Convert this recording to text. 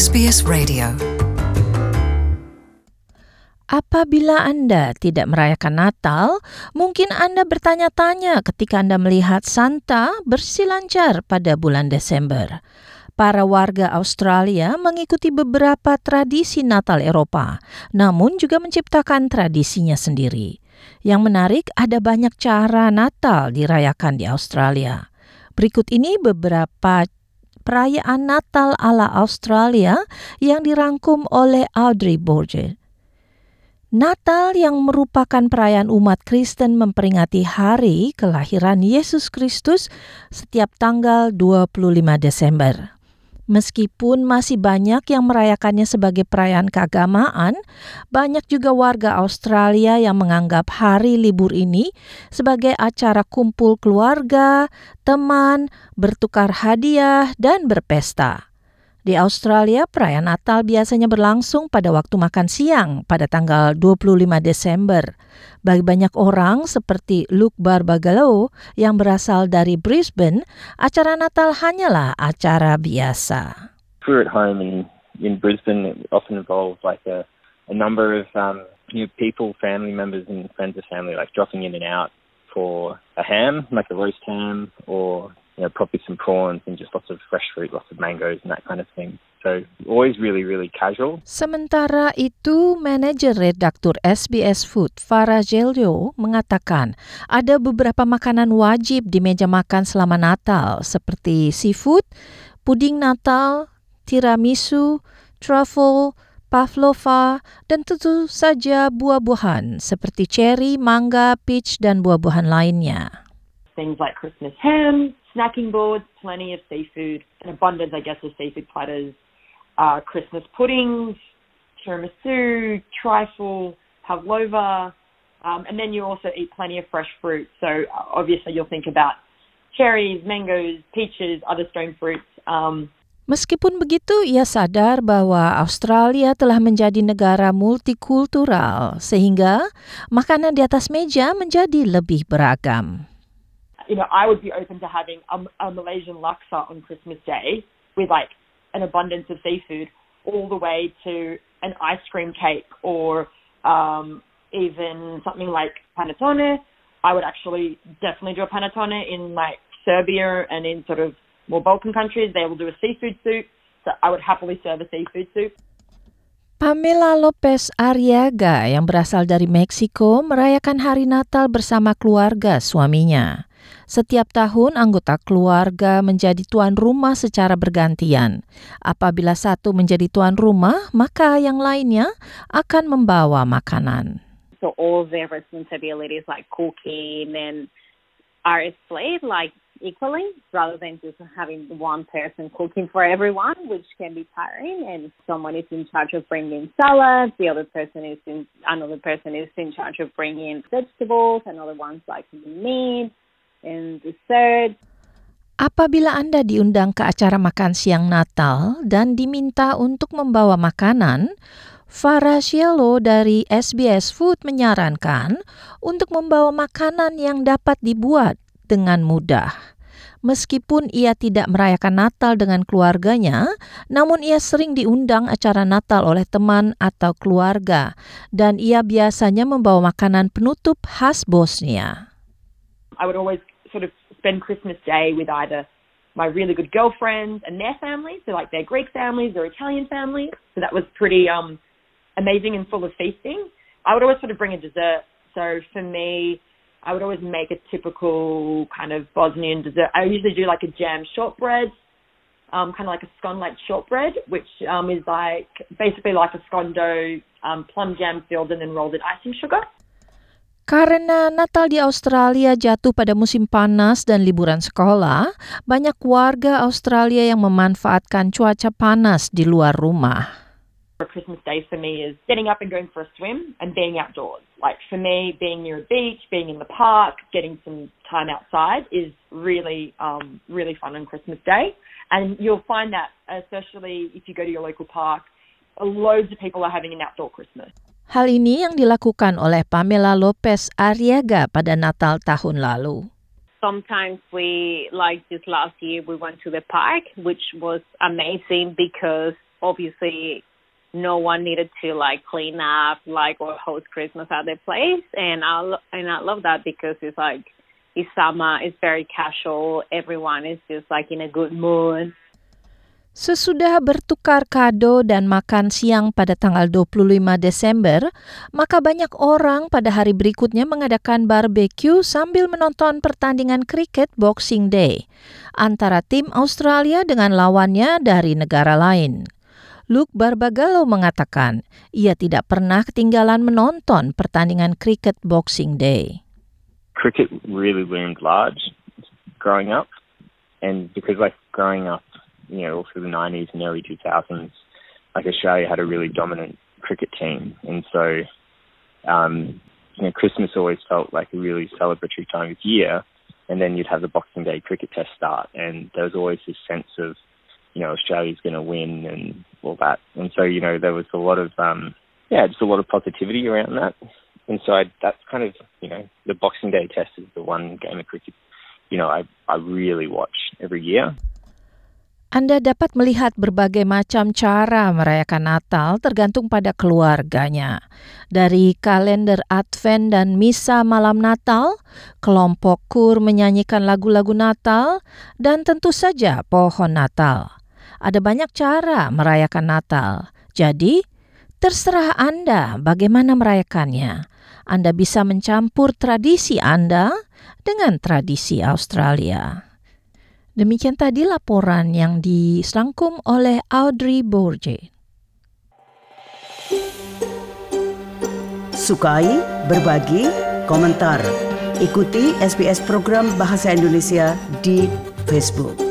SBS Radio. Apabila Anda tidak merayakan Natal, mungkin Anda bertanya-tanya ketika Anda melihat Santa bersilancar pada bulan Desember. Para warga Australia mengikuti beberapa tradisi Natal Eropa, namun juga menciptakan tradisinya sendiri. Yang menarik, ada banyak cara Natal dirayakan di Australia. Berikut ini beberapa perayaan Natal ala Australia yang dirangkum oleh Audrey Borges. Natal yang merupakan perayaan umat Kristen memperingati hari kelahiran Yesus Kristus setiap tanggal 25 Desember. Meskipun masih banyak yang merayakannya sebagai perayaan keagamaan, banyak juga warga Australia yang menganggap hari libur ini sebagai acara kumpul keluarga, teman, bertukar hadiah, dan berpesta. Di Australia, perayaan Natal biasanya berlangsung pada waktu makan siang pada tanggal 25 Desember. Bagi banyak orang seperti Luke Barbagalo yang berasal dari Brisbane, acara Natal hanyalah acara biasa. We're at home in, in Brisbane. It often involves like a, a number of um, know, people, family members and friends of family like dropping in and out for a ham, like a roast ham, or you know, probably some prawns and just lots of fresh fruit, lots of mangoes and that kind of thing. So always really, really casual. Sementara itu, manajer redaktur SBS Food, Farah Jelio, mengatakan ada beberapa makanan wajib di meja makan selama Natal, seperti seafood, puding Natal, tiramisu, truffle, pavlova, dan tentu saja buah-buahan seperti cherry, mangga, peach, dan buah-buahan lainnya. Things like Christmas ham, snacking boards, plenty of seafood, an abundance, I guess, of seafood platters, uh, Christmas puddings, tiramisu, trifle, pavlova, um, and then you also eat plenty of fresh fruit. So uh, obviously you'll think about cherries, mangoes, peaches, other stone fruits. Um, Meskipun begitu, ia sadar bahwa Australia telah menjadi negara multikultural, sehingga makanan di atas meja menjadi lebih beragam. You know, I would be open to having a, a Malaysian laksa on Christmas Day with like an abundance of seafood, all the way to an ice cream cake or um, even something like panettone. I would actually definitely do a panettone in like Serbia and in sort of more Balkan countries. They will do a seafood soup. So I would happily serve a seafood soup. Pamela Lopez Ariaga yang berasal dari Meksiko merayakan hari Natal bersama keluarga suaminya. Setiap tahun anggota keluarga menjadi tuan rumah secara bergantian. Apabila satu menjadi tuan rumah, maka yang lainnya akan membawa makanan. So all their responsibilities like cooking and are split like equally rather than just having one person cooking for everyone, which can be tiring. And someone is in charge of bringing salads, the other person is in another person is in charge of bringing vegetables, another one's like meat. And the third Apabila Anda diundang ke acara makan siang Natal dan diminta untuk membawa makanan, Farah Cielo dari SBS Food menyarankan untuk membawa makanan yang dapat dibuat dengan mudah. Meskipun ia tidak merayakan Natal dengan keluarganya, namun ia sering diundang acara Natal oleh teman atau keluarga, dan ia biasanya membawa makanan penutup khas bosnya. I would always sort of spend Christmas Day with either my really good girlfriends and their families, so like their Greek families or Italian families. So that was pretty um, amazing and full of feasting. I would always sort of bring a dessert. So for me, I would always make a typical kind of Bosnian dessert. I usually do like a jam shortbread, um, kind of like a scone-like shortbread, which um, is like basically like a scone dough, um, plum jam filled and then rolled in icing sugar. Karena Natal di Australia jatuh pada musim panas dan liburan sekolah, banyak warga Australia yang memanfaatkan cuaca panas di luar rumah. Christmas Day for me is getting up and going for a swim and being outdoors. Like for me, being near a beach, being in the park, getting some time outside is really, um, really fun on Christmas Day. And you'll find that, especially if you go to your local park, loads of people are having an outdoor Christmas. Hal ini yang dilakukan oleh Pamela Lopez Ariaga pada Natal tahun lalu. Sometimes we, like this last year, we went to the park, which was amazing because obviously no one needed to like clean up like or host Christmas at their place, and I and I love that because it's like it's summer, it's very casual, everyone is just like in a good mood. Sesudah bertukar kado dan makan siang pada tanggal 25 Desember, maka banyak orang pada hari berikutnya mengadakan barbecue sambil menonton pertandingan kriket Boxing Day antara tim Australia dengan lawannya dari negara lain. Luke Barbagalo mengatakan ia tidak pernah ketinggalan menonton pertandingan kriket Boxing Day. Cricket really loomed large growing up, and because like growing up you know, all through the 90s and early 2000s, like Australia had a really dominant cricket team. And so, um, you know, Christmas always felt like a really celebratory time of year. And then you'd have the Boxing Day cricket test start. And there was always this sense of, you know, Australia's going to win and all that. And so, you know, there was a lot of, um, yeah, just a lot of positivity around that. And so I, that's kind of, you know, the Boxing Day test is the one game of cricket, you know, I, I really watch every year. Anda dapat melihat berbagai macam cara merayakan Natal tergantung pada keluarganya. Dari kalender Advent dan misa malam Natal, kelompok kur menyanyikan lagu-lagu Natal, dan tentu saja pohon Natal. Ada banyak cara merayakan Natal. Jadi, terserah Anda bagaimana merayakannya. Anda bisa mencampur tradisi Anda dengan tradisi Australia. Demikian tadi laporan yang diselangkum oleh Audrey Borje. Sukai, berbagi, komentar. Ikuti SBS program Bahasa Indonesia di Facebook.